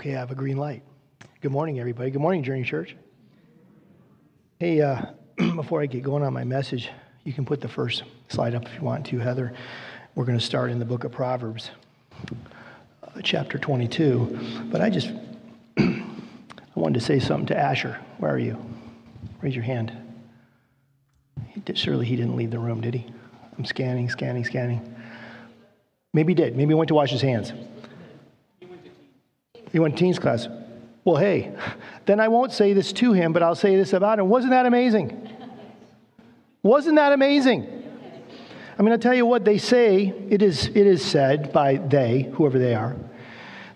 Okay, I have a green light. Good morning, everybody. Good morning, Journey Church. Hey, uh, before I get going on my message, you can put the first slide up if you want to, Heather. We're going to start in the book of Proverbs, uh, chapter 22. But I just I wanted to say something to Asher. Where are you? Raise your hand. He did, surely he didn't leave the room, did he? I'm scanning, scanning, scanning. Maybe he did. Maybe he went to wash his hands. He went to teens class. Well, hey, then I won't say this to him, but I'll say this about him. Wasn't that amazing? Wasn't that amazing? I'm going to tell you what they say. It is, it is said by they, whoever they are.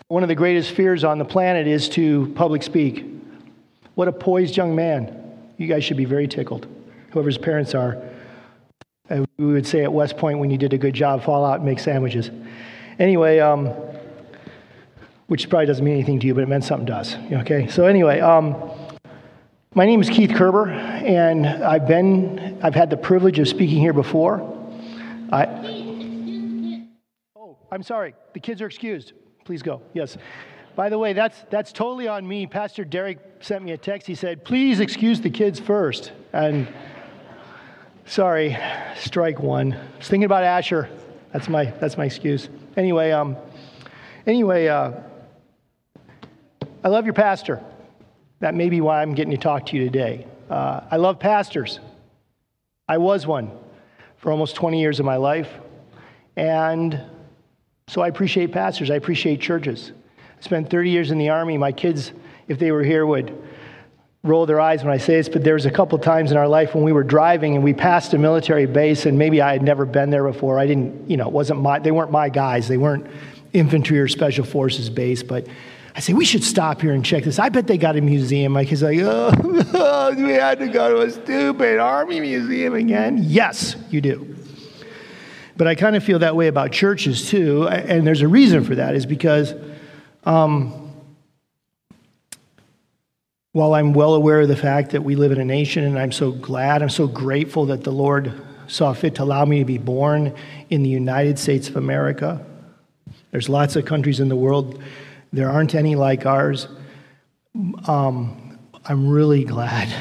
One of the greatest fears on the planet is to public speak. What a poised young man. You guys should be very tickled, whoever's parents are. Uh, we would say at West Point when you did a good job, fall out and make sandwiches. Anyway, um, which probably doesn't mean anything to you, but it meant something to us. Okay, so anyway, um, my name is Keith Kerber, and I've been, I've had the privilege of speaking here before. I, oh, I'm sorry. The kids are excused. Please go. Yes. By the way, that's that's totally on me. Pastor Derek sent me a text. He said, "Please excuse the kids first. And sorry, strike one. I was thinking about Asher. That's my that's my excuse. Anyway, um, anyway. Uh, I love your pastor. That may be why I'm getting to talk to you today. Uh, I love pastors. I was one for almost 20 years of my life. And so I appreciate pastors. I appreciate churches. I spent 30 years in the Army. My kids, if they were here, would roll their eyes when I say this, but there was a couple times in our life when we were driving and we passed a military base, and maybe I had never been there before. I didn't, you know, it wasn't my, they weren't my guys. They weren't infantry or special forces base, but I say, we should stop here and check this. I bet they got a museum. My kid's like, oh, we had to go to a stupid army museum again. Yes, you do. But I kind of feel that way about churches too. And there's a reason for that, is because um, while I'm well aware of the fact that we live in a nation, and I'm so glad, I'm so grateful that the Lord saw fit to allow me to be born in the United States of America. There's lots of countries in the world there aren't any like ours. Um, I'm really glad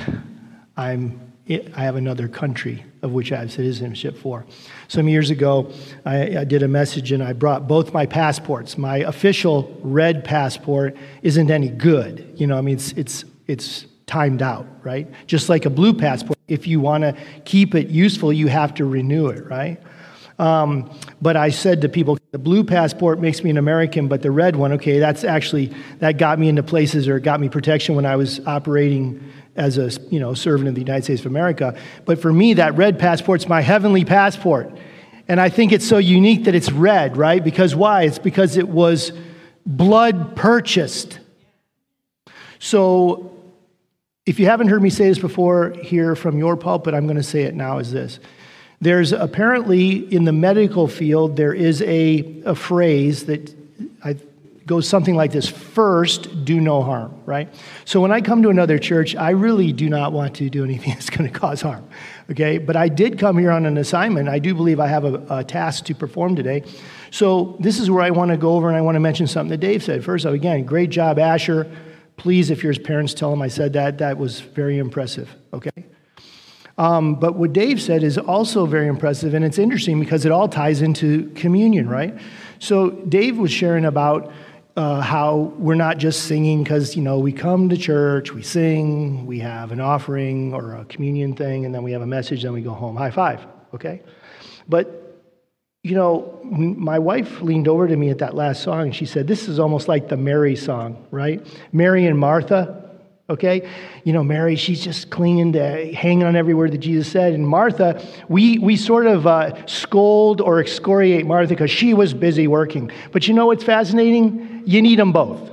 I'm, I have another country of which I have citizenship for. Some years ago, I, I, did a message and I brought both my passports. My official red passport isn't any good. You know, I mean, it's, it's, it's timed out, right? Just like a blue passport, if you want to keep it useful, you have to renew it, right? Um, but I said to people, the blue passport makes me an American, but the red one, okay, that's actually, that got me into places or got me protection when I was operating as a you know, servant of the United States of America. But for me, that red passport's my heavenly passport. And I think it's so unique that it's red, right? Because why? It's because it was blood purchased. So if you haven't heard me say this before here from your pulpit, I'm going to say it now is this. There's apparently in the medical field, there is a, a phrase that I, goes something like this first, do no harm, right? So when I come to another church, I really do not want to do anything that's going to cause harm, okay? But I did come here on an assignment. I do believe I have a, a task to perform today. So this is where I want to go over and I want to mention something that Dave said. First, again, great job, Asher. Please, if your parents tell him I said that, that was very impressive, okay? Um, but what Dave said is also very impressive, and it's interesting because it all ties into communion, right? So Dave was sharing about uh, how we're not just singing because you know we come to church, we sing, we have an offering or a communion thing, and then we have a message, then we go home. High five, okay? But you know, my wife leaned over to me at that last song and she said, This is almost like the Mary song, right? Mary and Martha, okay? You know, Mary, she's just clinging to, hanging on every word that Jesus said. And Martha, we, we sort of uh, scold or excoriate Martha because she was busy working. But you know what's fascinating? You need them both.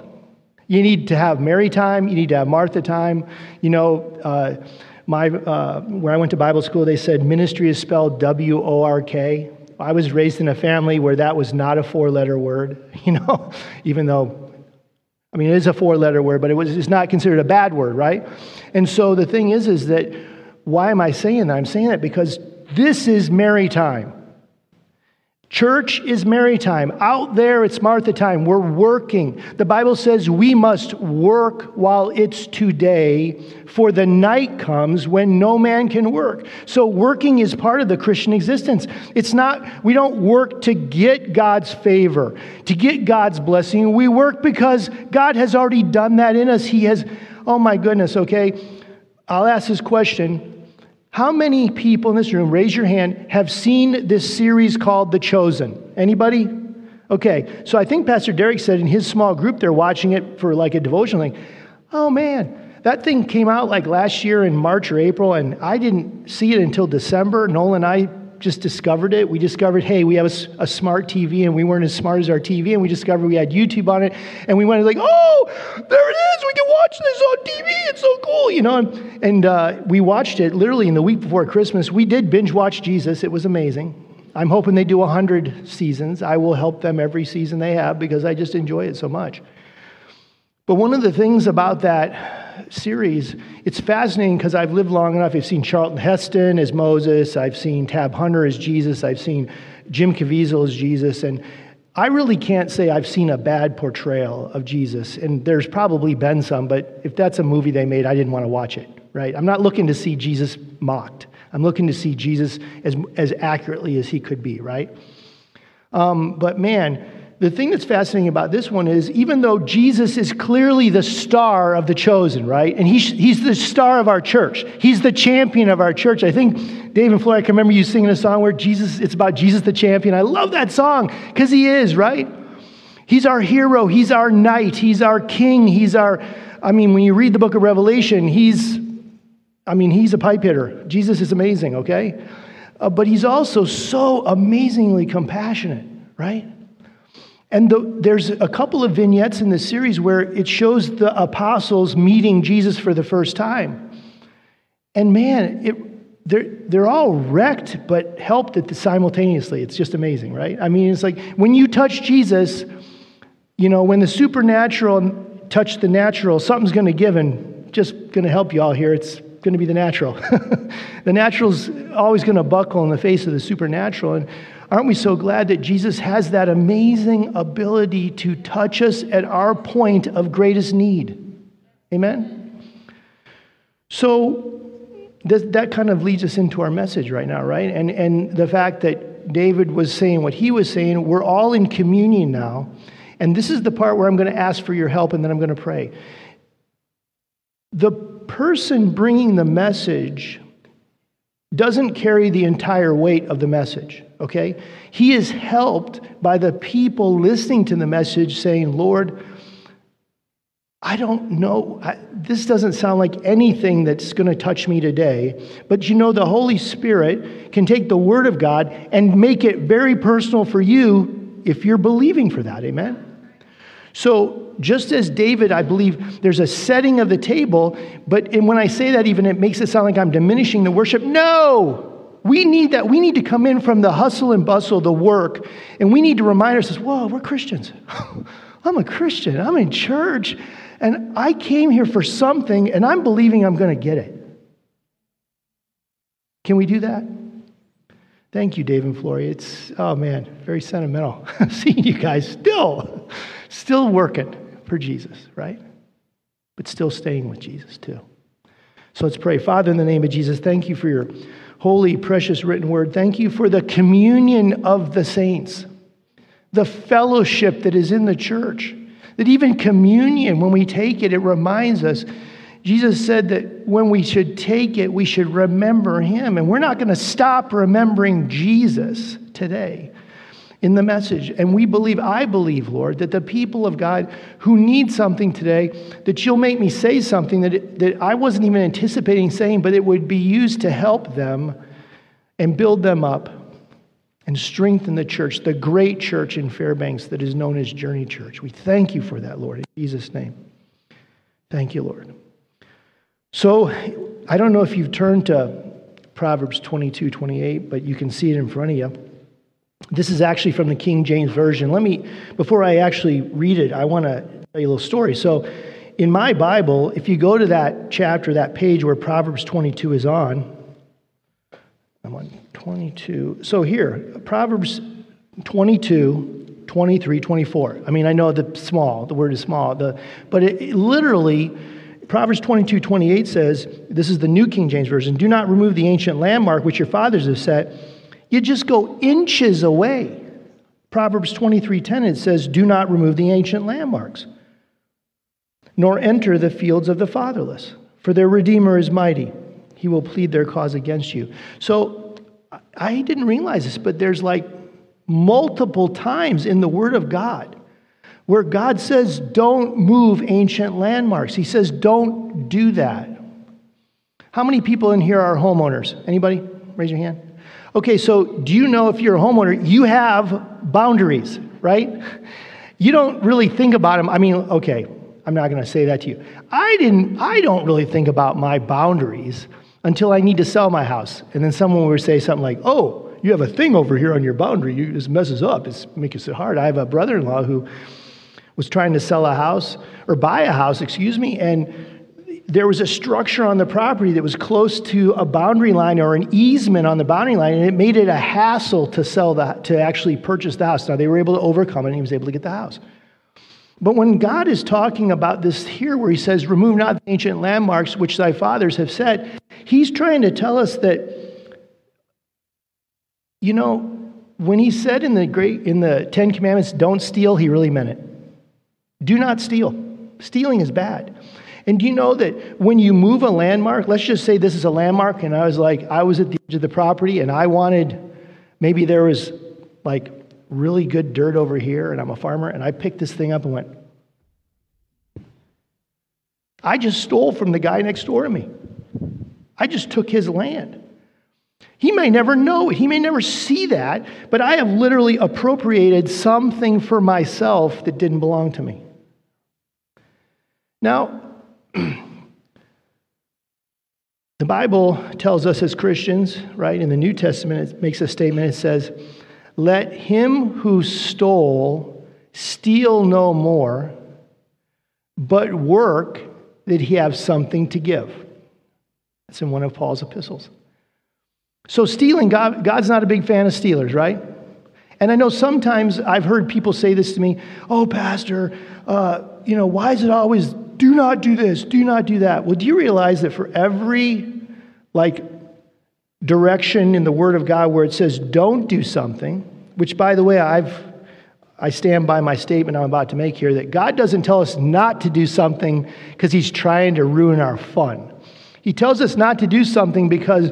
You need to have Mary time, you need to have Martha time. You know, uh, my, uh, where I went to Bible school, they said ministry is spelled W O R K. I was raised in a family where that was not a four letter word, you know, even though I mean, it is a four letter word, but it was, it's not considered a bad word, right? And so the thing is, is that why am I saying that? I'm saying that because this is Mary time. Church is Mary time. Out there, it's Martha time. We're working. The Bible says we must work while it's today, for the night comes when no man can work. So, working is part of the Christian existence. It's not, we don't work to get God's favor, to get God's blessing. We work because God has already done that in us. He has, oh my goodness, okay? I'll ask this question how many people in this room, raise your hand, have seen this series called The Chosen? Anybody? Okay, so I think Pastor Derek said in his small group they're watching it for like a devotional thing. Oh man, that thing came out like last year in March or April, and I didn't see it until December. Nola and I just discovered it. We discovered, hey, we have a, a, smart TV, and we weren't as smart as our TV, and we discovered we had YouTube on it, and we went like, oh, there it is. We can watch this on TV. It's so cool, you know. And, and uh, we watched it literally in the week before Christmas. We did binge watch Jesus. It was amazing. I'm hoping they do 100 seasons. I will help them every season they have because I just enjoy it so much. But one of the things about that series, it's fascinating because I've lived long enough. I've seen Charlton Heston as Moses, I've seen Tab Hunter as Jesus, I've seen Jim Caviezel as Jesus, and I really can't say I've seen a bad portrayal of Jesus. And there's probably been some, but if that's a movie they made, I didn't want to watch it, right? I'm not looking to see Jesus mocked. I'm looking to see Jesus as, as accurately as he could be, right? Um, but man, the thing that's fascinating about this one is even though Jesus is clearly the star of the chosen, right? And he's, he's the star of our church, he's the champion of our church. I think, Dave and Floyd, I can remember you singing a song where Jesus, it's about Jesus the champion. I love that song because he is, right? He's our hero, he's our knight, he's our king, he's our, I mean, when you read the book of Revelation, he's, I mean, he's a pipe hitter. Jesus is amazing, okay? Uh, but he's also so amazingly compassionate, right? And the, there's a couple of vignettes in the series where it shows the apostles meeting Jesus for the first time. And man, it, they're, they're all wrecked but helped at the simultaneously. It's just amazing, right? I mean, it's like when you touch Jesus, you know, when the supernatural touch the natural, something's going to give and just going to help you all here. It's going to be the natural. the natural's always going to buckle in the face of the supernatural. And Aren't we so glad that Jesus has that amazing ability to touch us at our point of greatest need? Amen? So that kind of leads us into our message right now, right? And, and the fact that David was saying what he was saying, we're all in communion now. And this is the part where I'm going to ask for your help and then I'm going to pray. The person bringing the message doesn't carry the entire weight of the message, okay? He is helped by the people listening to the message saying, Lord, I don't know. I, this doesn't sound like anything that's going to touch me today. But you know, the Holy Spirit can take the Word of God and make it very personal for you if you're believing for that. Amen? So, just as David, I believe there's a setting of the table, but when I say that, even it makes it sound like I'm diminishing the worship. No! We need that. We need to come in from the hustle and bustle, the work, and we need to remind ourselves, whoa, we're Christians. I'm a Christian. I'm in church, and I came here for something, and I'm believing I'm going to get it. Can we do that? Thank you, Dave and Flory. It's, oh man, very sentimental. Seeing you guys still, still working for Jesus, right? But still staying with Jesus too. So let's pray. Father, in the name of Jesus, thank you for your holy, precious written word. Thank you for the communion of the saints, the fellowship that is in the church. That even communion, when we take it, it reminds us Jesus said that when we should take it, we should remember him. And we're not going to stop remembering Jesus today in the message. And we believe, I believe, Lord, that the people of God who need something today, that you'll make me say something that, it, that I wasn't even anticipating saying, but it would be used to help them and build them up and strengthen the church, the great church in Fairbanks that is known as Journey Church. We thank you for that, Lord, in Jesus' name. Thank you, Lord. So I don't know if you've turned to Proverbs 22, 28, but you can see it in front of you. This is actually from the King James Version. Let me, before I actually read it, I want to tell you a little story. So in my Bible, if you go to that chapter, that page where Proverbs 22 is on, I'm on 22. So here, Proverbs 22, 23, 24. I mean, I know the small, the word is small, the, but it, it literally, Proverbs 22, 28 says, this is the New King James Version, do not remove the ancient landmark which your fathers have set. You just go inches away. Proverbs 23:10 it says, "Do not remove the ancient landmarks, nor enter the fields of the fatherless, for their redeemer is mighty. He will plead their cause against you." So I didn't realize this, but there's like multiple times in the word of God where God says, "Don't move ancient landmarks." He says, "Don't do that." How many people in here are homeowners? Anybody? Raise your hand. Okay, so do you know if you're a homeowner, you have boundaries, right? You don't really think about them. I mean, okay, I'm not going to say that to you. I didn't I don't really think about my boundaries until I need to sell my house. And then someone would say something like, "Oh, you have a thing over here on your boundary. You, this messes up. It's making it hard." I have a brother-in-law who was trying to sell a house or buy a house, excuse me, and there was a structure on the property that was close to a boundary line or an easement on the boundary line, and it made it a hassle to sell that, to actually purchase the house. Now, they were able to overcome it, and he was able to get the house. But when God is talking about this here, where he says, Remove not the ancient landmarks which thy fathers have set, he's trying to tell us that, you know, when he said in the great in the Ten Commandments, don't steal, he really meant it. Do not steal. Stealing is bad. And do you know that when you move a landmark, let's just say this is a landmark, and I was like, I was at the edge of the property and I wanted, maybe there was like really good dirt over here, and I'm a farmer, and I picked this thing up and went, I just stole from the guy next door to me. I just took his land. He may never know it. He may never see that, but I have literally appropriated something for myself that didn't belong to me. Now, the Bible tells us as Christians, right, in the New Testament, it makes a statement. It says, Let him who stole steal no more, but work that he have something to give. That's in one of Paul's epistles. So, stealing, God, God's not a big fan of stealers, right? And I know sometimes I've heard people say this to me Oh, Pastor, uh, you know, why is it always do not do this, do not do that. Well, do you realize that for every like direction in the Word of God where it says don't do something, which by the way, I've I stand by my statement I'm about to make here that God doesn't tell us not to do something because He's trying to ruin our fun. He tells us not to do something because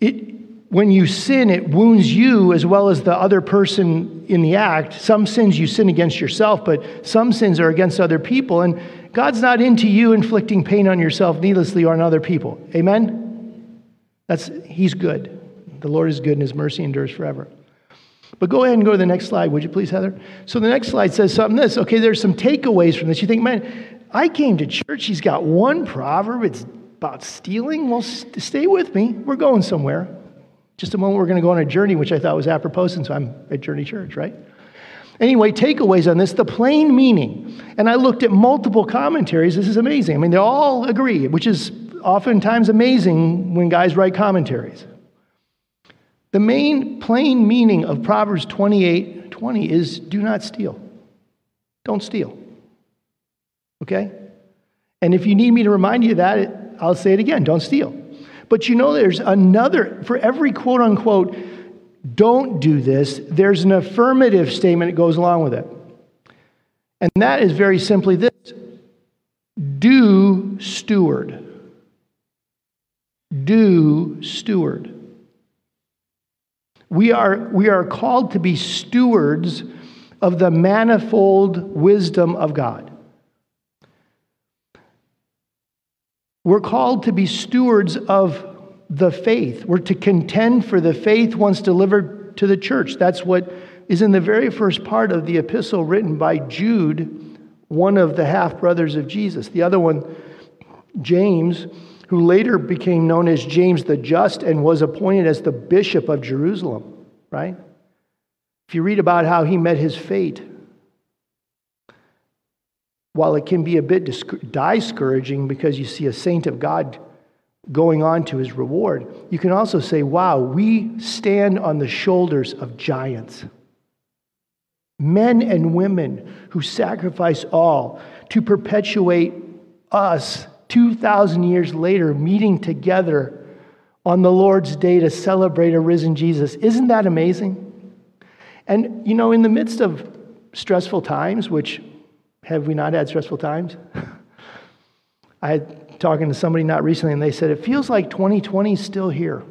it, when you sin, it wounds you as well as the other person in the act. Some sins you sin against yourself, but some sins are against other people. And God's not into you inflicting pain on yourself needlessly or on other people. Amen? That's, he's good. The Lord is good and his mercy endures forever. But go ahead and go to the next slide, would you please, Heather? So the next slide says something this. Okay, there's some takeaways from this. You think, man, I came to church, he's got one proverb, it's about stealing. Well, st- stay with me. We're going somewhere. Just a moment, we're going to go on a journey, which I thought was apropos since I'm at Journey Church, right? Anyway, takeaways on this the plain meaning. And I looked at multiple commentaries. This is amazing. I mean, they all agree, which is oftentimes amazing when guys write commentaries. The main plain meaning of Proverbs 28 20 is do not steal. Don't steal. Okay? And if you need me to remind you of that, I'll say it again don't steal. But you know, there's another, for every quote unquote don't do this, there's an affirmative statement that goes along with it. And that is very simply this do steward. Do steward. We are, we are called to be stewards of the manifold wisdom of God. We're called to be stewards of the faith. We're to contend for the faith once delivered to the church. That's what is in the very first part of the epistle written by Jude, one of the half brothers of Jesus. The other one, James, who later became known as James the Just and was appointed as the bishop of Jerusalem, right? If you read about how he met his fate, while it can be a bit discouraging because you see a saint of God going on to his reward, you can also say, wow, we stand on the shoulders of giants. Men and women who sacrifice all to perpetuate us 2,000 years later meeting together on the Lord's day to celebrate a risen Jesus. Isn't that amazing? And, you know, in the midst of stressful times, which have we not had stressful times? I had talking to somebody not recently, and they said, it feels like 2020 is still here.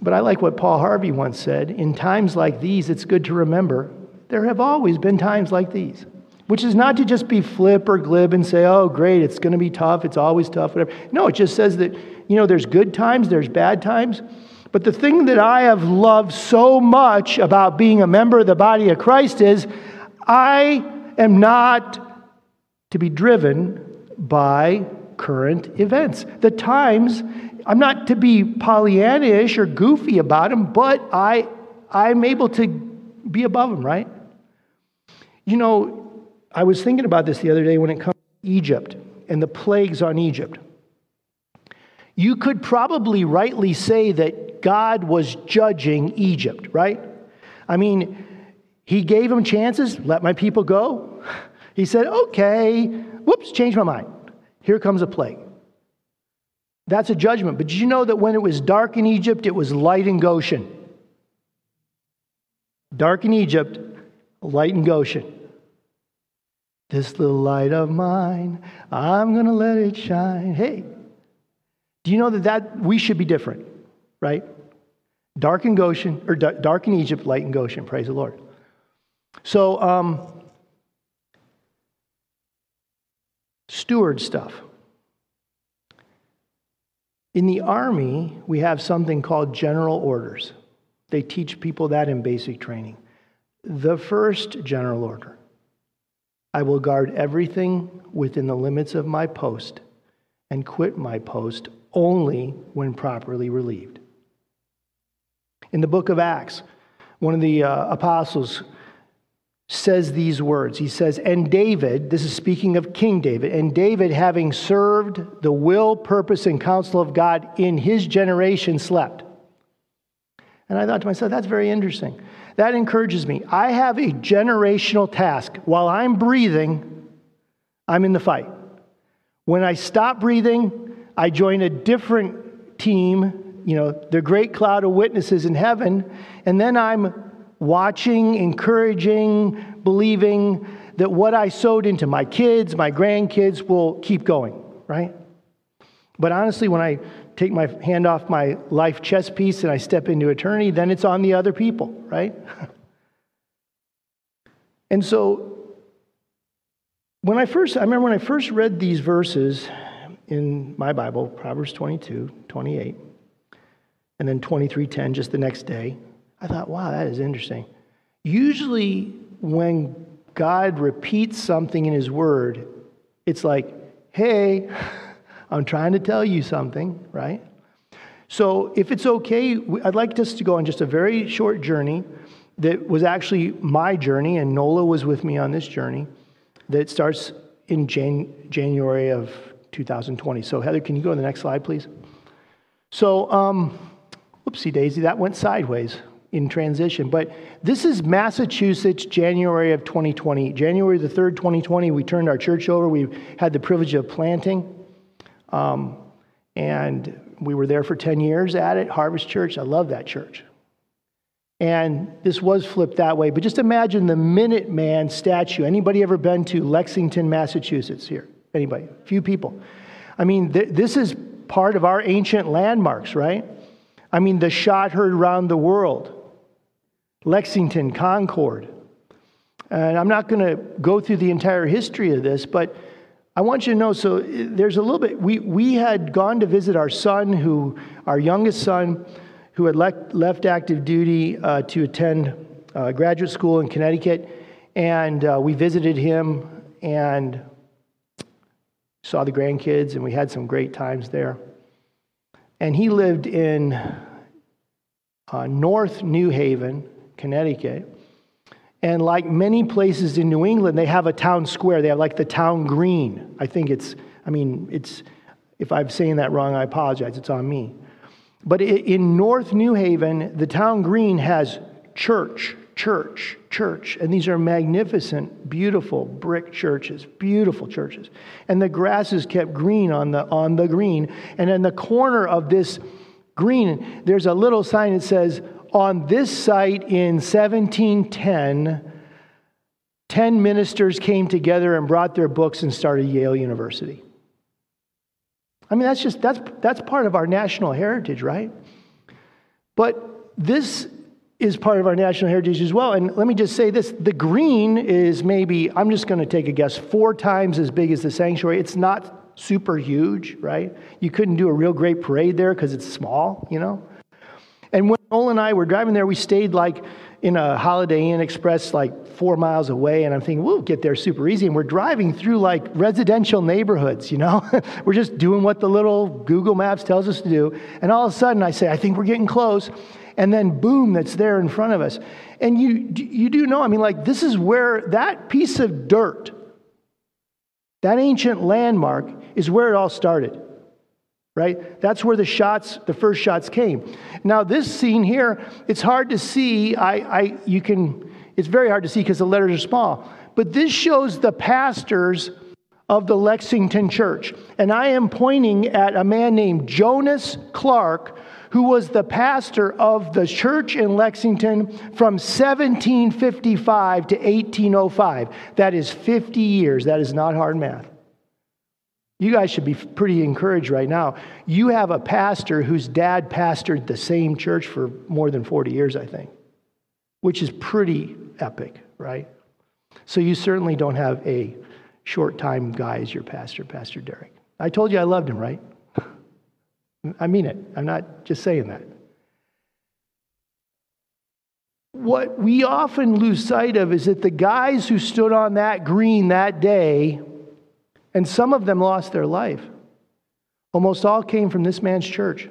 But I like what Paul Harvey once said in times like these, it's good to remember there have always been times like these, which is not to just be flip or glib and say, oh, great, it's going to be tough, it's always tough, whatever. No, it just says that, you know, there's good times, there's bad times. But the thing that I have loved so much about being a member of the body of Christ is I am not to be driven by current events. The times, I'm not to be Pollyannish or goofy about them, but I, I'm able to be above them, right? You know, I was thinking about this the other day when it comes to Egypt and the plagues on Egypt. You could probably rightly say that God was judging Egypt, right? I mean, he gave them chances, let my people go. He said, okay, whoops, change my mind. Here comes a plague. That's a judgment. But did you know that when it was dark in Egypt, it was light in Goshen? Dark in Egypt, light in Goshen. This little light of mine, I'm going to let it shine. Hey, do you know that, that we should be different, right? Dark in Goshen, or dark in Egypt, light in Goshen. Praise the Lord. So, um, steward stuff. In the Army, we have something called general orders. They teach people that in basic training. The first general order I will guard everything within the limits of my post and quit my post only when properly relieved. In the book of Acts, one of the uh, apostles says these words. He says, And David, this is speaking of King David, and David, having served the will, purpose, and counsel of God in his generation, slept. And I thought to myself, that's very interesting. That encourages me. I have a generational task. While I'm breathing, I'm in the fight. When I stop breathing, I join a different team, you know, the great cloud of witnesses in heaven, and then I'm watching, encouraging, believing that what I sowed into my kids, my grandkids will keep going, right? But honestly, when I take my hand off my life chess piece and I step into eternity, then it's on the other people, right? and so when I first, I remember when I first read these verses in my Bible, Proverbs 22, 28, and then 23:10 just the next day, I thought, wow, that is interesting. Usually when God repeats something in his word, it's like, hey, I'm trying to tell you something, right? So, if it's okay, I'd like us to go on just a very short journey that was actually my journey, and Nola was with me on this journey that starts in Jan- January of 2020. So, Heather, can you go to the next slide, please? So, um, whoopsie daisy, that went sideways in transition. But this is Massachusetts, January of 2020. January the 3rd, 2020, we turned our church over. We had the privilege of planting. Um, and we were there for 10 years at it, Harvest Church. I love that church. And this was flipped that way. But just imagine the Minuteman statue. Anybody ever been to Lexington, Massachusetts here? Anybody? Few people. I mean, th- this is part of our ancient landmarks, right? I mean, the shot heard around the world. Lexington, Concord. And I'm not going to go through the entire history of this, but I want you to know so there's a little bit. We, we had gone to visit our son, who, our youngest son, who had left, left active duty uh, to attend uh, graduate school in Connecticut. And uh, we visited him and saw the grandkids, and we had some great times there. And he lived in uh, North New Haven, Connecticut. And like many places in New England, they have a town square. They have like the town green. I think it's, I mean, it's, if I'm saying that wrong, I apologize. It's on me. But in North New Haven, the town green has church, church, church. And these are magnificent, beautiful brick churches, beautiful churches. And the grass is kept green on the, on the green. And in the corner of this green, there's a little sign that says, On this site in 1710, 10 ministers came together and brought their books and started Yale University. I mean, that's just, that's, that's part of our national heritage, right? But this is part of our national heritage as well. And let me just say this the green is maybe, I'm just going to take a guess, four times as big as the sanctuary. It's not super huge, right? You couldn't do a real great parade there because it's small, you know? Noel and I were driving there, we stayed like in a Holiday Inn Express like four miles away, and I'm thinking, we'll get there super easy. And we're driving through like residential neighborhoods, you know? we're just doing what the little Google Maps tells us to do. And all of a sudden, I say, I think we're getting close. And then, boom, that's there in front of us. And you, you do know, I mean, like, this is where that piece of dirt, that ancient landmark, is where it all started right? That's where the shots, the first shots came. Now, this scene here, it's hard to see. I, I you can, it's very hard to see because the letters are small. But this shows the pastors of the Lexington church. And I am pointing at a man named Jonas Clarke, who was the pastor of the church in Lexington from 1755 to 1805. That is 50 years. That is not hard math. You guys should be pretty encouraged right now. You have a pastor whose dad pastored the same church for more than 40 years, I think, which is pretty epic, right? So you certainly don't have a short time guy as your pastor, Pastor Derek. I told you I loved him, right? I mean it. I'm not just saying that. What we often lose sight of is that the guys who stood on that green that day and some of them lost their life. Almost all came from this man's church.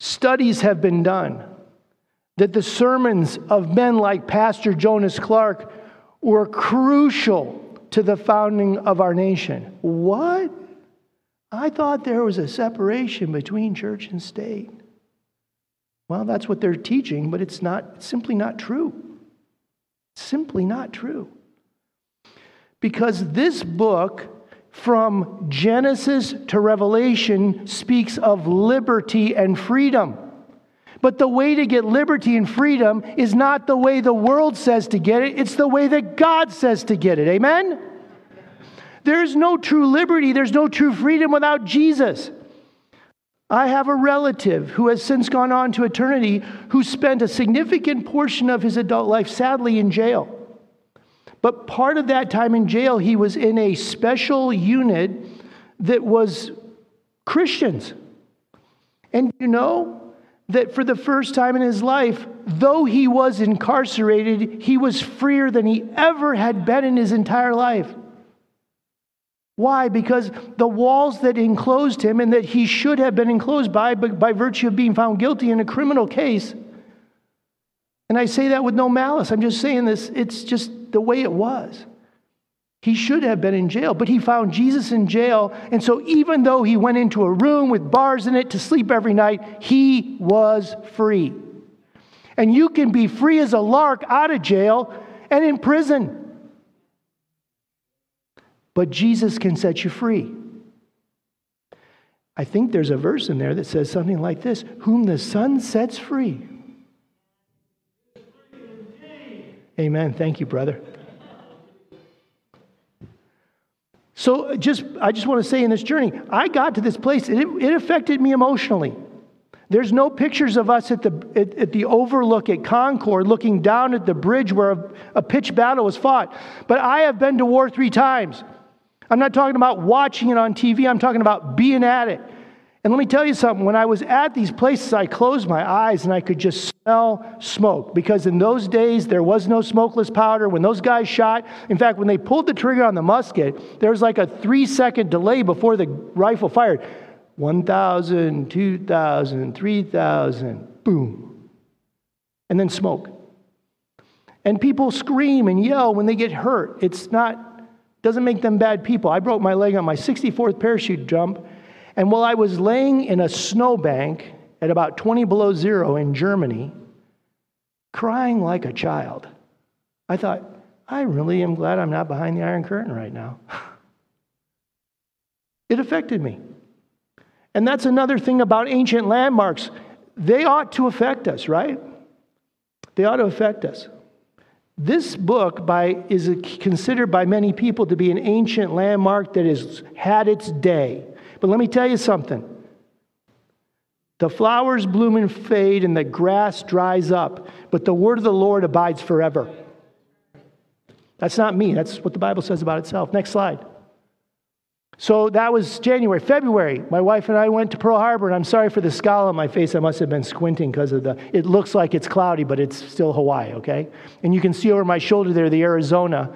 Studies have been done that the sermons of men like Pastor Jonas Clarke were crucial to the founding of our nation. What? I thought there was a separation between church and state. Well, that's what they're teaching, but it's not it's simply not true. Simply not true. Because this book, from Genesis to Revelation, speaks of liberty and freedom. But the way to get liberty and freedom is not the way the world says to get it, it's the way that God says to get it. Amen? There's no true liberty, there's no true freedom without Jesus. I have a relative who has since gone on to eternity who spent a significant portion of his adult life, sadly, in jail. But part of that time in jail, he was in a special unit that was Christians. And you know that for the first time in his life, though he was incarcerated, he was freer than he ever had been in his entire life. Why? Because the walls that enclosed him and that he should have been enclosed by, but by virtue of being found guilty in a criminal case, and I say that with no malice, I'm just saying this, it's just the way it was. He should have been in jail, but he found Jesus in jail. And so, even though he went into a room with bars in it to sleep every night, he was free. And you can be free as a lark out of jail and in prison. But Jesus can set you free. I think there's a verse in there that says something like this Whom the Son sets free. Amen. Thank you, brother. So just I just want to say in this journey, I got to this place, it, it affected me emotionally. There's no pictures of us at the, at, at, the overlook at Concord looking down at the bridge where a, a pitched battle was fought. But I have been to war three times. I'm not talking about watching it on TV, I'm talking about being at it. And let me tell you something when I was at these places, I closed my eyes and I could just smell smoke because in those days there was no smokeless powder. When those guys shot, in fact, when they pulled the trigger on the musket, there was like a three second delay before the rifle fired 1,000, 2,000, 3,000, boom. And then smoke. And people scream and yell when they get hurt. It's not Doesn't make them bad people. I broke my leg on my 64th parachute jump, and while I was laying in a snowbank at about 20 below zero in Germany, crying like a child, I thought, I really am glad I'm not behind the Iron Curtain right now. it affected me. And that's another thing about ancient landmarks. They ought to affect us, right? They ought to affect us. This book by, is considered by many people to be an ancient landmark that has had its day. But let me tell you something. The flowers bloom and fade, and the grass dries up, but the word of the Lord abides forever. That's not me, that's what the Bible says about itself. Next slide. So that was January. February, my wife and I went to Pearl Harbor, and I'm sorry for the scowl on my face. I must have been squinting because of the, it looks like it's cloudy, but it's still Hawaii, okay? And you can see over my shoulder there the Arizona.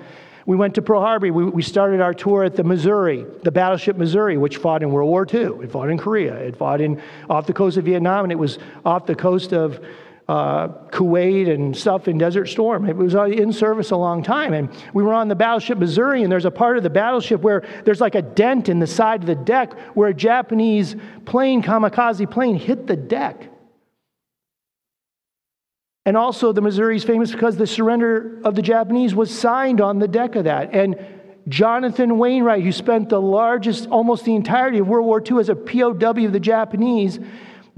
We went to Pearl Harbor. We, we started our tour at the Missouri, the battleship Missouri, which fought in World War II. It fought in Korea. It fought in, off the coast of Vietnam, and it was off the coast of uh, Kuwait and stuff in Desert Storm. It was in service a long time. And we were on the battleship Missouri, and there's a part of the battleship where there's like a dent in the side of the deck where a Japanese plane, kamikaze plane, hit the deck. And also, the Missouri is famous because the surrender of the Japanese was signed on the deck of that. And Jonathan Wainwright, who spent the largest, almost the entirety of World War II as a POW of the Japanese,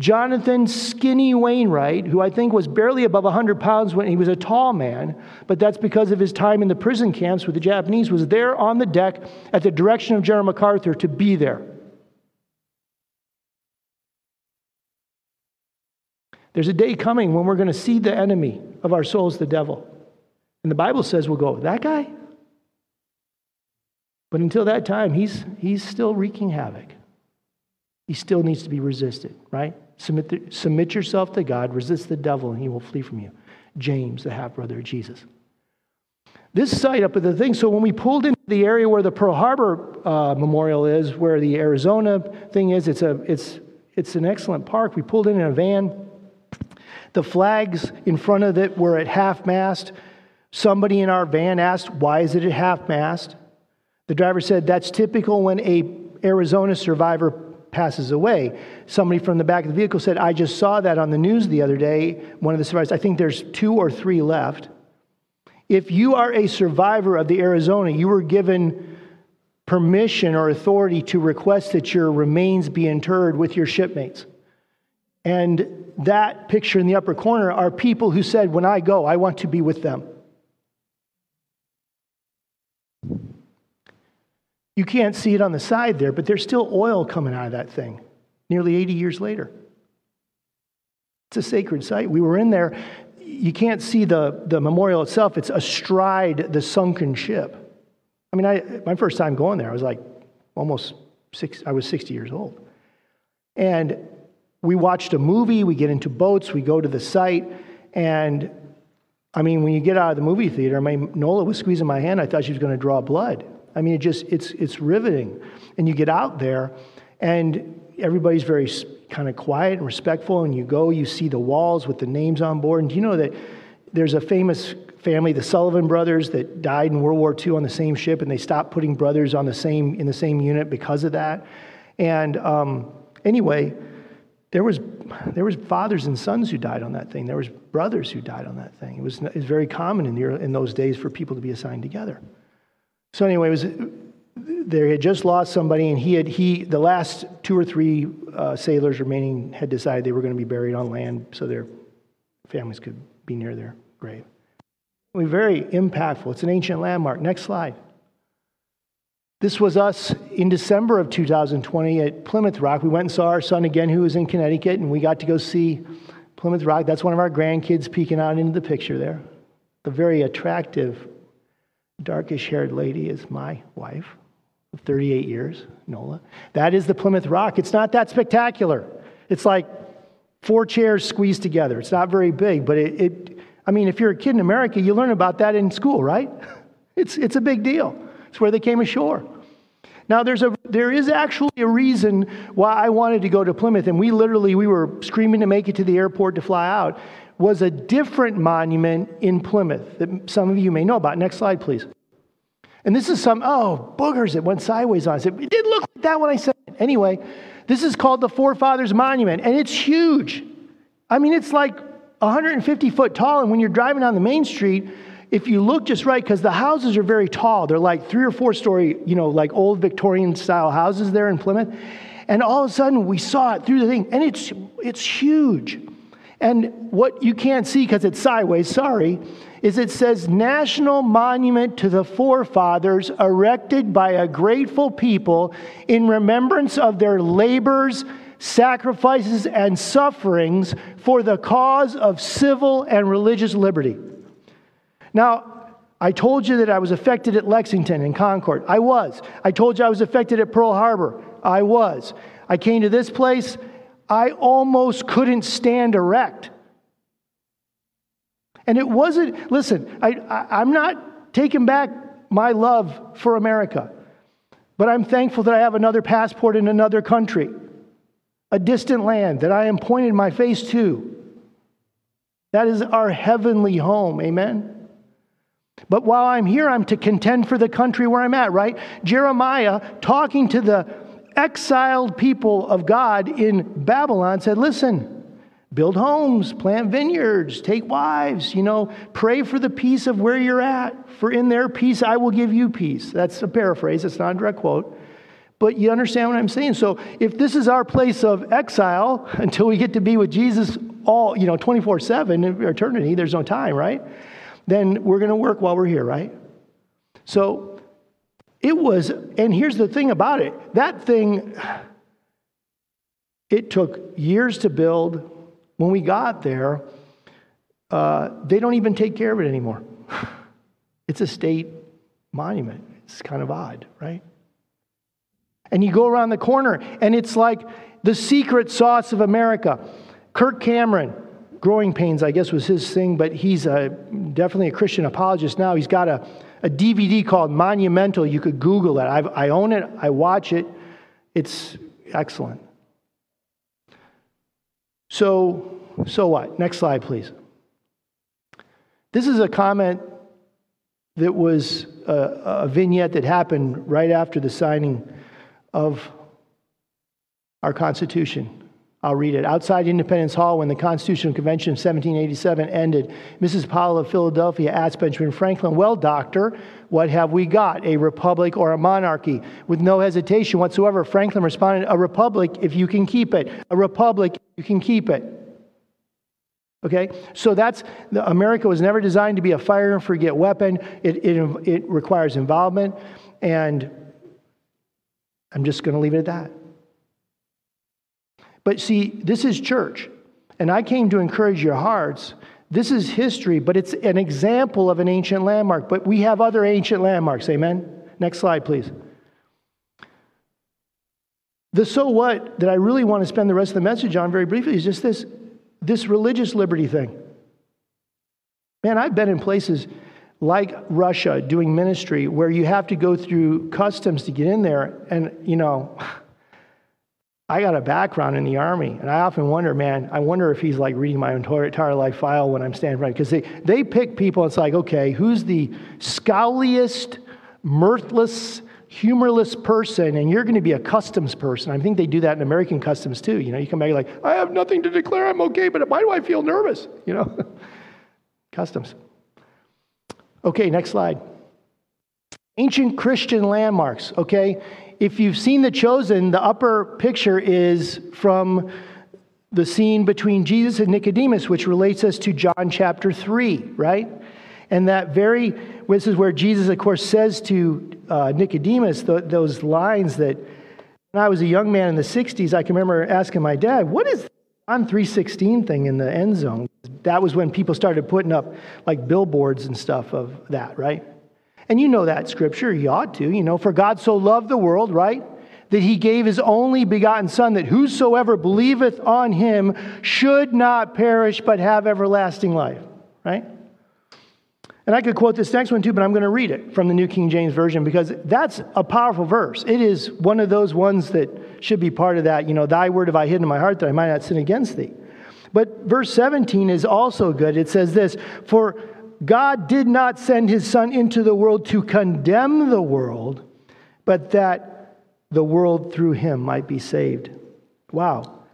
Jonathan Skinny Wainwright, who I think was barely above 100 pounds when he was a tall man, but that's because of his time in the prison camps with the Japanese, was there on the deck at the direction of General MacArthur to be there. There's a day coming when we're going to see the enemy of our souls, the devil. And the Bible says we'll go, that guy? But until that time, he's, he's still wreaking havoc. He still needs to be resisted, right? Submit, the, submit yourself to God, resist the devil, and he will flee from you. James, the half brother of Jesus. This site up at the thing, so when we pulled into the area where the Pearl Harbor uh, Memorial is, where the Arizona thing is, it's, a, it's, it's an excellent park. We pulled in in a van. The flags in front of it were at half mast. Somebody in our van asked, Why is it at half mast? The driver said, That's typical when a Arizona survivor passes away. Somebody from the back of the vehicle said, I just saw that on the news the other day. One of the survivors, I think there's two or three left. If you are a survivor of the Arizona, you were given permission or authority to request that your remains be interred with your shipmates. And that picture in the upper corner are people who said, When I go, I want to be with them. You can't see it on the side there, but there's still oil coming out of that thing nearly 80 years later. It's a sacred site. We were in there. You can't see the, the memorial itself, it's astride the sunken ship. I mean, I, my first time going there, I was like almost six, I was 60 years old. And we watched a movie, we get into boats, we go to the site, and I mean, when you get out of the movie theater, I mean, Nola was squeezing my hand. I thought she was going to draw blood. I mean, it just, it's, it's riveting. And you get out there, and everybody's very kind of quiet and respectful, and you go, you see the walls with the names on board. And do you know that there's a famous family, the Sullivan brothers, that died in World War II on the same ship, and they stopped putting brothers on the same, in the same unit because of that? And um, anyway, there was, there was fathers and sons who died on that thing. There was brothers who died on that thing. It was, it was very common in, the, in those days for people to be assigned together. So anyway, it was they had just lost somebody, and he had he the last two or three uh, sailors remaining had decided they were going to be buried on land so their families could be near their grave. It was very impactful. It's an ancient landmark. Next slide. This was us in December of 2020 at Plymouth Rock. We went and saw our son again, who was in Connecticut, and we got to go see Plymouth Rock. That's one of our grandkids peeking out into the picture there. The very attractive darkish haired lady is my wife of 38 years, Nola. That is the Plymouth Rock. It's not that spectacular. It's like four chairs squeezed together. It's not very big, but it, it I mean, if you're a kid in America, you learn about that in school, right? It's, it's a big deal. It's where they came ashore. Now, there's a, there is actually a reason why I wanted to go to Plymouth, and we literally, we were screaming to make it to the airport to fly out was a different monument in Plymouth that some of you may know about. Next slide, please. And this is some, oh, boogers, it went sideways on us. It didn't look like that when I said it. Anyway, this is called the Forefathers Monument, and it's huge. I mean, it's like 150 foot tall, and when you're driving on the main street, if you look just right, because the houses are very tall, they're like three or four story, you know, like old Victorian style houses there in Plymouth. And all of a sudden, we saw it through the thing, and it's, it's huge. And what you can't see because it's sideways, sorry, is it says National Monument to the Forefathers erected by a grateful people in remembrance of their labors, sacrifices, and sufferings for the cause of civil and religious liberty. Now, I told you that I was affected at Lexington and Concord. I was. I told you I was affected at Pearl Harbor. I was. I came to this place. I almost couldn't stand erect. And it wasn't, listen, I, I, am not taking back my love for America, but I'm thankful that I have another passport in another country, a distant land that I am pointing my face to. That is our heavenly home. Amen. But while I'm here, I'm to contend for the country where I'm at, right? Jeremiah, talking to the exiled people of God in Babylon, said, Listen, build homes, plant vineyards, take wives, you know, pray for the peace of where you're at. For in their peace, I will give you peace. That's a paraphrase, it's not a direct quote. But you understand what I'm saying? So if this is our place of exile until we get to be with Jesus all, you know, 24 7, eternity, there's no time, right? then we're going to work while we're here, right? So it was, and here's the thing about it that thing, it took years to build. When we got there, uh, they don't even take care of it anymore. It's a state monument. It's kind of odd, right? And you go around the corner, and it's like the secret sauce of America. Kirk Cameron, growing pains, I guess, was his thing, but he's a, definitely a Christian apologist now. He's got a, a DVD called Monumental. You could Google it. I've, I own it, I watch it. It's excellent. So, so what? Next slide, please. This is a comment that was a, a vignette that happened right after the signing of our Constitution. I'll read it. Outside Independence Hall, when the Constitutional Convention of 1787 ended, Mrs. Powell of Philadelphia asked Benjamin Franklin, Well, doctor, what have we got? A republic or a monarchy? With no hesitation whatsoever, Franklin responded, A republic if you can keep it. A republic if you can keep it. Okay? So that's, America was never designed to be a fire and forget weapon. It, it, it requires involvement. And I'm just going to leave it at that. But see, this is church. And I came to encourage your hearts. This is history, but it's an example of an ancient landmark. But we have other ancient landmarks. Amen? Next slide, please. The so what that I really want to spend the rest of the message on very briefly is just this, this religious liberty thing. Man, I've been in places like Russia doing ministry where you have to go through customs to get in there. And, you know, I got a background in the army, and I often wonder, man, I wonder if he's like reading my entire life file when I'm standing right. Because they, they pick people, it's like, okay, who's the scowliest, mirthless, humorless person, and you're going to be a customs person. I think they do that in American customs too. You know, you come back you're like, I have nothing to declare, I'm okay, but why do I feel nervous? You know, customs. Okay, next slide. Ancient Christian landmarks, okay? If you've seen The Chosen, the upper picture is from the scene between Jesus and Nicodemus, which relates us to John chapter 3, right? And that very, this is where Jesus, of course, says to uh, Nicodemus th- those lines that when I was a young man in the 60s, I can remember asking my dad, what is John 3.16 thing in the end zone? That was when people started putting up like billboards and stuff of that, right? And you know that scripture, you ought to. You know, for God so loved the world, right? That he gave his only begotten Son, that whosoever believeth on him should not perish but have everlasting life, right? And I could quote this next one too, but I'm going to read it from the New King James Version because that's a powerful verse. It is one of those ones that should be part of that, you know, thy word have I hidden in my heart that I might not sin against thee. But verse 17 is also good. It says this For God did not send his Son into the world to condemn the world, but that the world through him might be saved. Wow.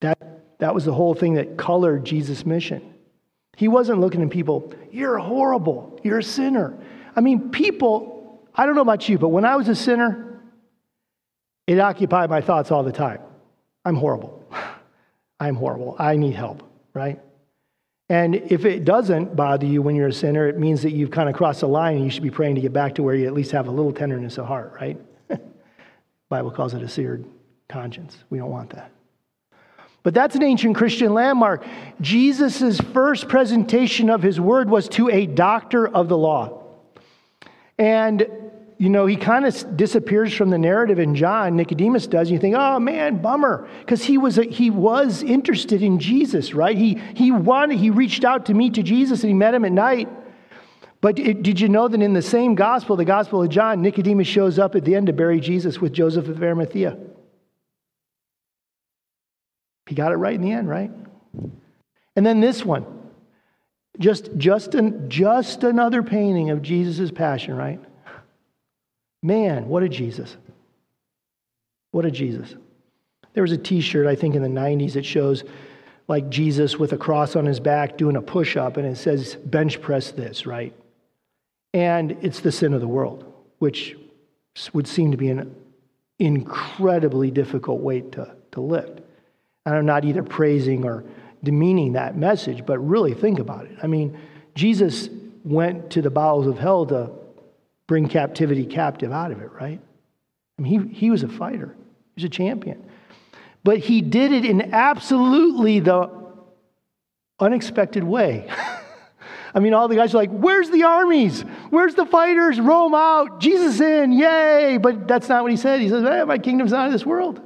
That, that was the whole thing that colored Jesus' mission. He wasn't looking at people, you're horrible, you're a sinner. I mean, people, I don't know about you, but when I was a sinner, it occupied my thoughts all the time. I'm horrible. I'm horrible. I need help, right? And if it doesn't bother you when you're a sinner, it means that you've kind of crossed the line and you should be praying to get back to where you at least have a little tenderness of heart, right? Bible calls it a seared conscience. We don't want that. But that's an ancient Christian landmark. Jesus' first presentation of his word was to a doctor of the law. And you know, he kind of disappears from the narrative in John. Nicodemus does. And you think, oh man, bummer, because he was a, he was interested in Jesus, right? He he wanted he reached out to meet to Jesus, and he met him at night. But it, did you know that in the same gospel, the Gospel of John, Nicodemus shows up at the end to bury Jesus with Joseph of Arimathea? He got it right in the end, right? And then this one, just just an, just another painting of Jesus' passion, right? Man, what a Jesus. What a Jesus. There was a t shirt, I think, in the 90s that shows like Jesus with a cross on his back doing a push up, and it says, bench press this, right? And it's the sin of the world, which would seem to be an incredibly difficult weight to, to lift. And I'm not either praising or demeaning that message, but really think about it. I mean, Jesus went to the bowels of hell to bring captivity captive out of it, right? I mean, he, he was a fighter, he was a champion. But he did it in absolutely the unexpected way. I mean, all the guys are like, Where's the armies? Where's the fighters? Rome out, Jesus in, yay. But that's not what he said. He says, hey, My kingdom's not of this world.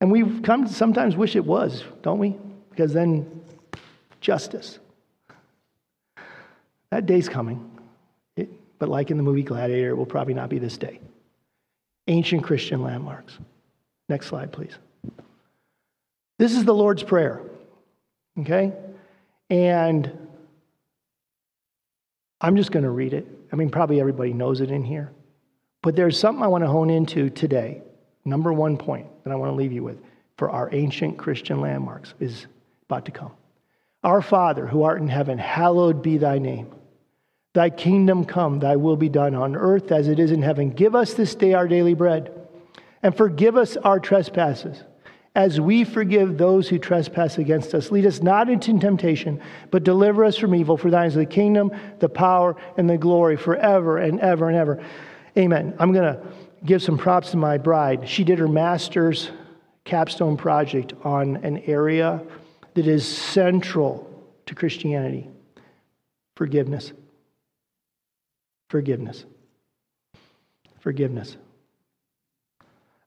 And we've come to sometimes wish it was, don't we? Because then justice. That day's coming. But like in the movie Gladiator, it will probably not be this day. Ancient Christian landmarks. Next slide, please. This is the Lord's Prayer. Okay? And I'm just going to read it. I mean, probably everybody knows it in here. But there's something I want to hone into today. Number one point that I want to leave you with for our ancient Christian landmarks is about to come. Our Father, who art in heaven, hallowed be thy name. Thy kingdom come, thy will be done on earth as it is in heaven. Give us this day our daily bread, and forgive us our trespasses, as we forgive those who trespass against us. Lead us not into temptation, but deliver us from evil. For thine is the kingdom, the power, and the glory forever and ever and ever. Amen. I'm going to give some props to my bride. She did her master's capstone project on an area that is central to Christianity forgiveness. Forgiveness. Forgiveness.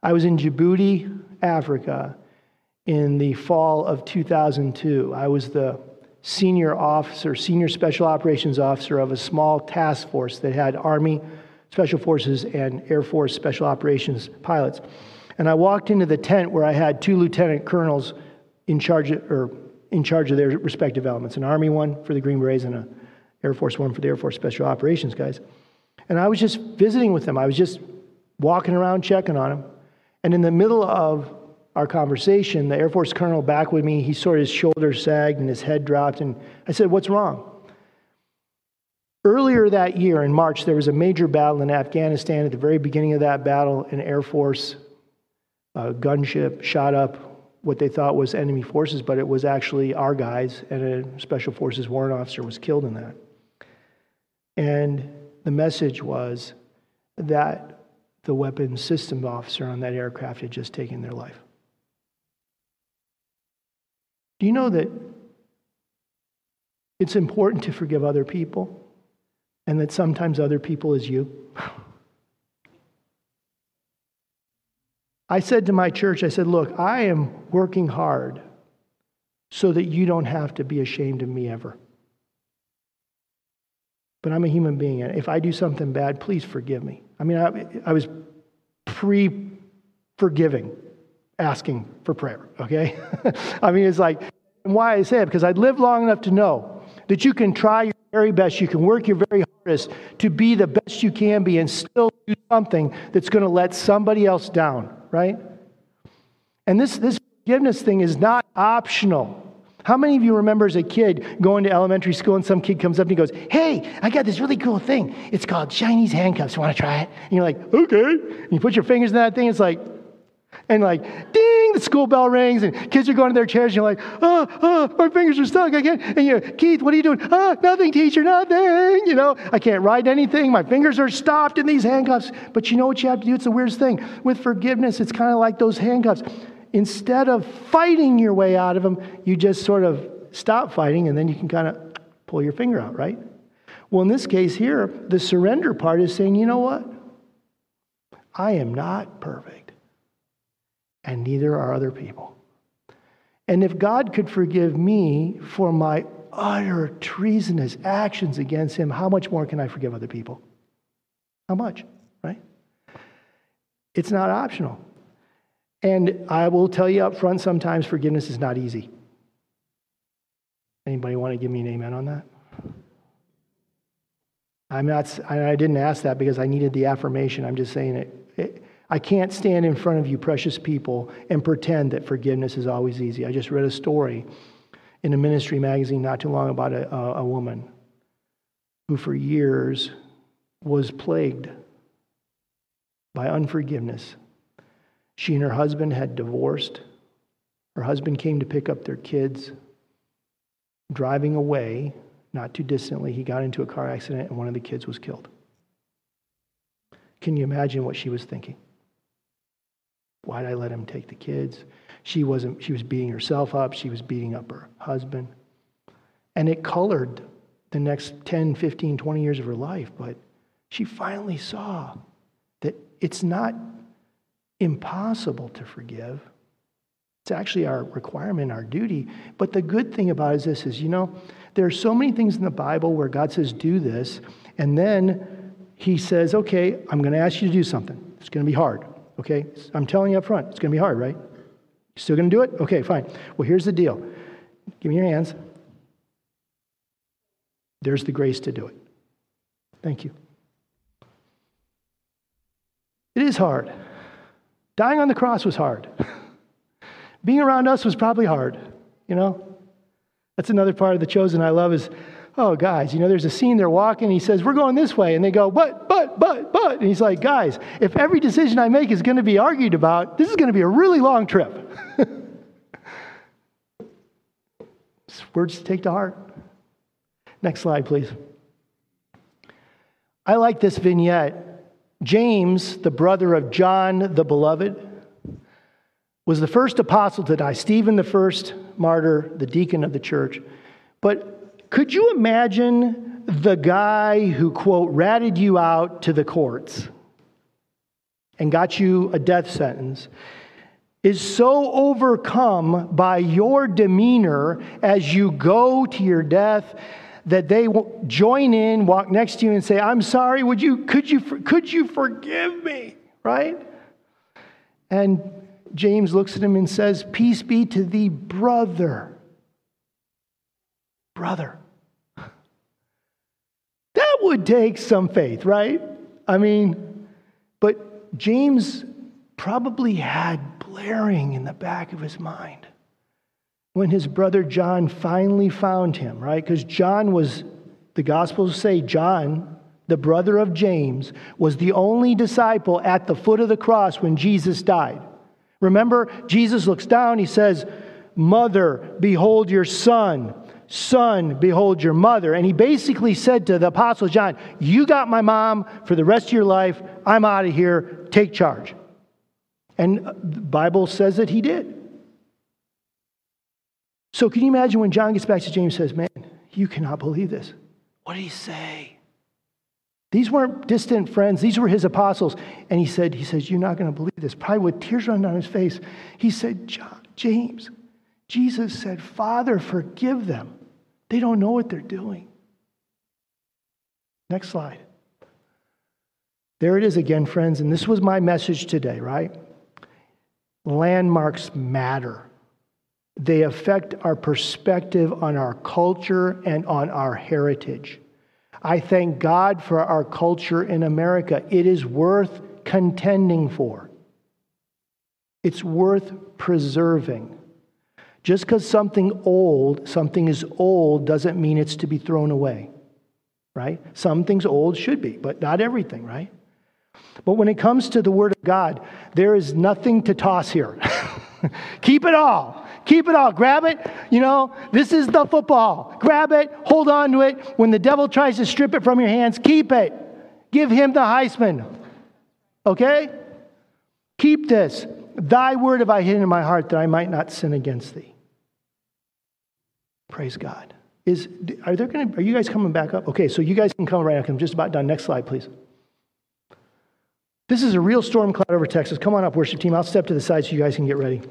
I was in Djibouti, Africa, in the fall of 2002. I was the senior officer, senior special operations officer of a small task force that had Army Special Forces and Air Force Special Operations pilots. And I walked into the tent where I had two lieutenant colonels in charge of, or in charge of their respective elements an Army one for the Green Berets and an Air Force One for the Air Force Special Operations guys. And I was just visiting with them. I was just walking around checking on them. And in the middle of our conversation, the Air Force colonel back with me, he saw his shoulders sagged and his head dropped. And I said, What's wrong? Earlier that year, in March, there was a major battle in Afghanistan. At the very beginning of that battle, an Air Force uh, gunship shot up what they thought was enemy forces, but it was actually our guys, and a Special Forces warrant officer was killed in that. And the message was that the weapons system officer on that aircraft had just taken their life. Do you know that it's important to forgive other people and that sometimes other people is you? I said to my church, I said, look, I am working hard so that you don't have to be ashamed of me ever. But I'm a human being, and if I do something bad, please forgive me. I mean, I, I was pre forgiving, asking for prayer, okay? I mean, it's like, why I say it? Because I'd lived long enough to know that you can try your very best, you can work your very hardest to be the best you can be and still do something that's going to let somebody else down, right? And this, this forgiveness thing is not optional. How many of you remember as a kid going to elementary school and some kid comes up and he goes, Hey, I got this really cool thing. It's called Chinese handcuffs. You want to try it? And you're like, Okay. And you put your fingers in that thing, it's like, and like, ding, the school bell rings, and kids are going to their chairs, and you're like, oh, oh, my fingers are stuck. I can't. And you're, Keith, what are you doing? Oh, nothing, teacher, nothing. You know, I can't write anything. My fingers are stopped in these handcuffs. But you know what you have to do? It's the weirdest thing. With forgiveness, it's kind of like those handcuffs instead of fighting your way out of them, you just sort of stop fighting and then you can kind of pull your finger out, right? Well, in this case here, the surrender part is saying, you know what? I am not perfect, and neither are other people. And if God could forgive me for my utter treasonous actions against Him, how much more can I forgive other people? How much, right? It's not optional. And I will tell you up front, sometimes forgiveness is not easy. Anybody want to give me an amen on that? I'm not, I didn't ask that because I needed the affirmation. I'm just saying it, it. I can't stand in front of you, precious people, and pretend that forgiveness is always easy. I just read a story in a ministry magazine not too long about a, a, a woman who, for years, was plagued by unforgiveness she and her husband had divorced. Her husband came to pick up their kids. Driving away, not too distantly, he got into a car accident and one of the kids was killed. Can you imagine what she was thinking? Why did I let him take the kids? She wasn't she was beating herself up, she was beating up her husband. And it colored the next 10, 15, 20 years of her life, but she finally saw that it's not impossible to forgive. It's actually our requirement, our duty. But the good thing about it is this is, you know, there are so many things in the Bible where God says, do this, and then he says, okay, I'm going to ask you to do something. It's going to be hard, okay? I'm telling you up front, it's going to be hard, right? You still going to do it? Okay, fine. Well, here's the deal. Give me your hands. There's the grace to do it. Thank you. It is hard. Dying on the cross was hard. Being around us was probably hard, you know? That's another part of the chosen I love is, oh, guys, you know, there's a scene they're walking, he says, We're going this way. And they go, But, but, but, but. And he's like, Guys, if every decision I make is going to be argued about, this is going to be a really long trip. Words to take to heart. Next slide, please. I like this vignette James, the brother of John the Beloved, was the first apostle to die, Stephen, the first martyr, the deacon of the church. But could you imagine the guy who, quote, ratted you out to the courts and got you a death sentence? Is so overcome by your demeanor as you go to your death that they join in, walk next to you, and say, I'm sorry, would you, could, you, could you forgive me? Right? And James looks at him and says, Peace be to thee, brother. Brother. That would take some faith, right? I mean, but James probably had blaring in the back of his mind when his brother John finally found him, right? Because John was, the Gospels say, John, the brother of James, was the only disciple at the foot of the cross when Jesus died. Remember, Jesus looks down, he says, Mother, behold your son. Son, behold your mother. And he basically said to the Apostle John, You got my mom for the rest of your life. I'm out of here. Take charge. And the Bible says that he did. So can you imagine when John gets back to James and says, Man, you cannot believe this. What did he say? These weren't distant friends, these were his apostles. And he said, he says, You're not going to believe this. Probably with tears running down his face. He said, James, Jesus said, Father, forgive them. They don't know what they're doing. Next slide. There it is again, friends. And this was my message today, right? Landmarks matter. They affect our perspective on our culture and on our heritage. I thank God for our culture in America. It is worth contending for, it's worth preserving. Just because something old, something is old, doesn't mean it's to be thrown away, right? Some things old should be, but not everything, right? But when it comes to the Word of God, there is nothing to toss here. Keep it all. Keep it all. Grab it. You know, this is the football. Grab it. Hold on to it. When the devil tries to strip it from your hands, keep it. Give him the Heisman. Okay? Keep this. Thy word have I hidden in my heart that I might not sin against thee. Praise God. Is are there going to are you guys coming back up? Okay, so you guys can come right up. I'm just about done. Next slide, please. This is a real storm cloud over Texas. Come on up, worship team. I'll step to the side so you guys can get ready.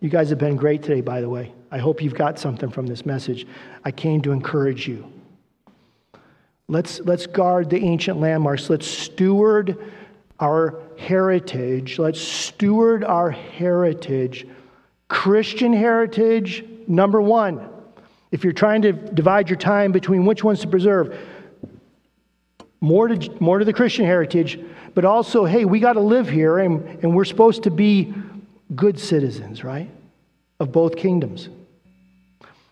You guys have been great today, by the way. I hope you've got something from this message. I came to encourage you. Let's, let's guard the ancient landmarks. Let's steward our heritage. Let's steward our heritage. Christian heritage, number one. If you're trying to divide your time between which ones to preserve, more to, more to the Christian heritage, but also, hey, we got to live here and, and we're supposed to be good citizens, right? Of both kingdoms.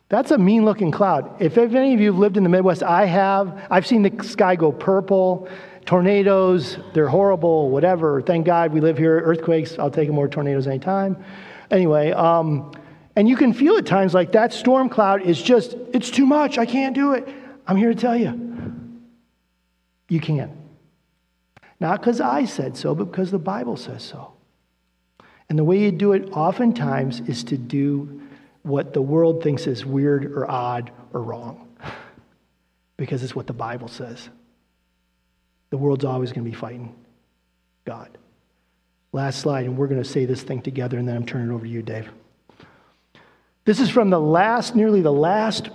That's a mean looking cloud. If any of you have lived in the Midwest, I have. I've seen the sky go purple tornadoes, they're horrible, whatever. Thank God we live here. Earthquakes, I'll take more tornadoes anytime. Anyway, um, and you can feel at times like that storm cloud is just, it's too much. I can't do it. I'm here to tell you, you can. Not because I said so, but because the Bible says so. And the way you do it oftentimes is to do what the world thinks is weird or odd or wrong, because it's what the Bible says. The world's always going to be fighting God. Last slide, and we're going to say this thing together, and then I'm turning it over to you, Dave. This is from the last, nearly the last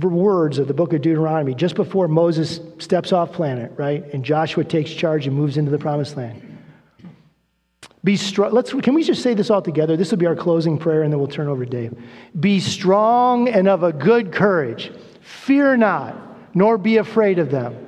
words of the book of Deuteronomy, just before Moses steps off planet, right? And Joshua takes charge and moves into the promised land. Be strong. Let's, can we just say this all together? This will be our closing prayer, and then we'll turn over to Dave. Be strong and of a good courage. Fear not, nor be afraid of them.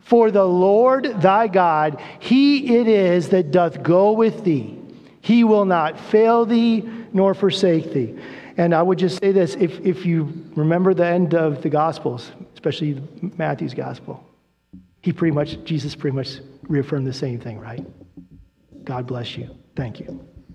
For the Lord thy God, he it is that doth go with thee. He will not fail thee nor forsake thee. And I would just say this if, if you remember the end of the Gospels, especially Matthew's Gospel, he pretty much, Jesus pretty much reaffirmed the same thing, right? God bless you. Thank you.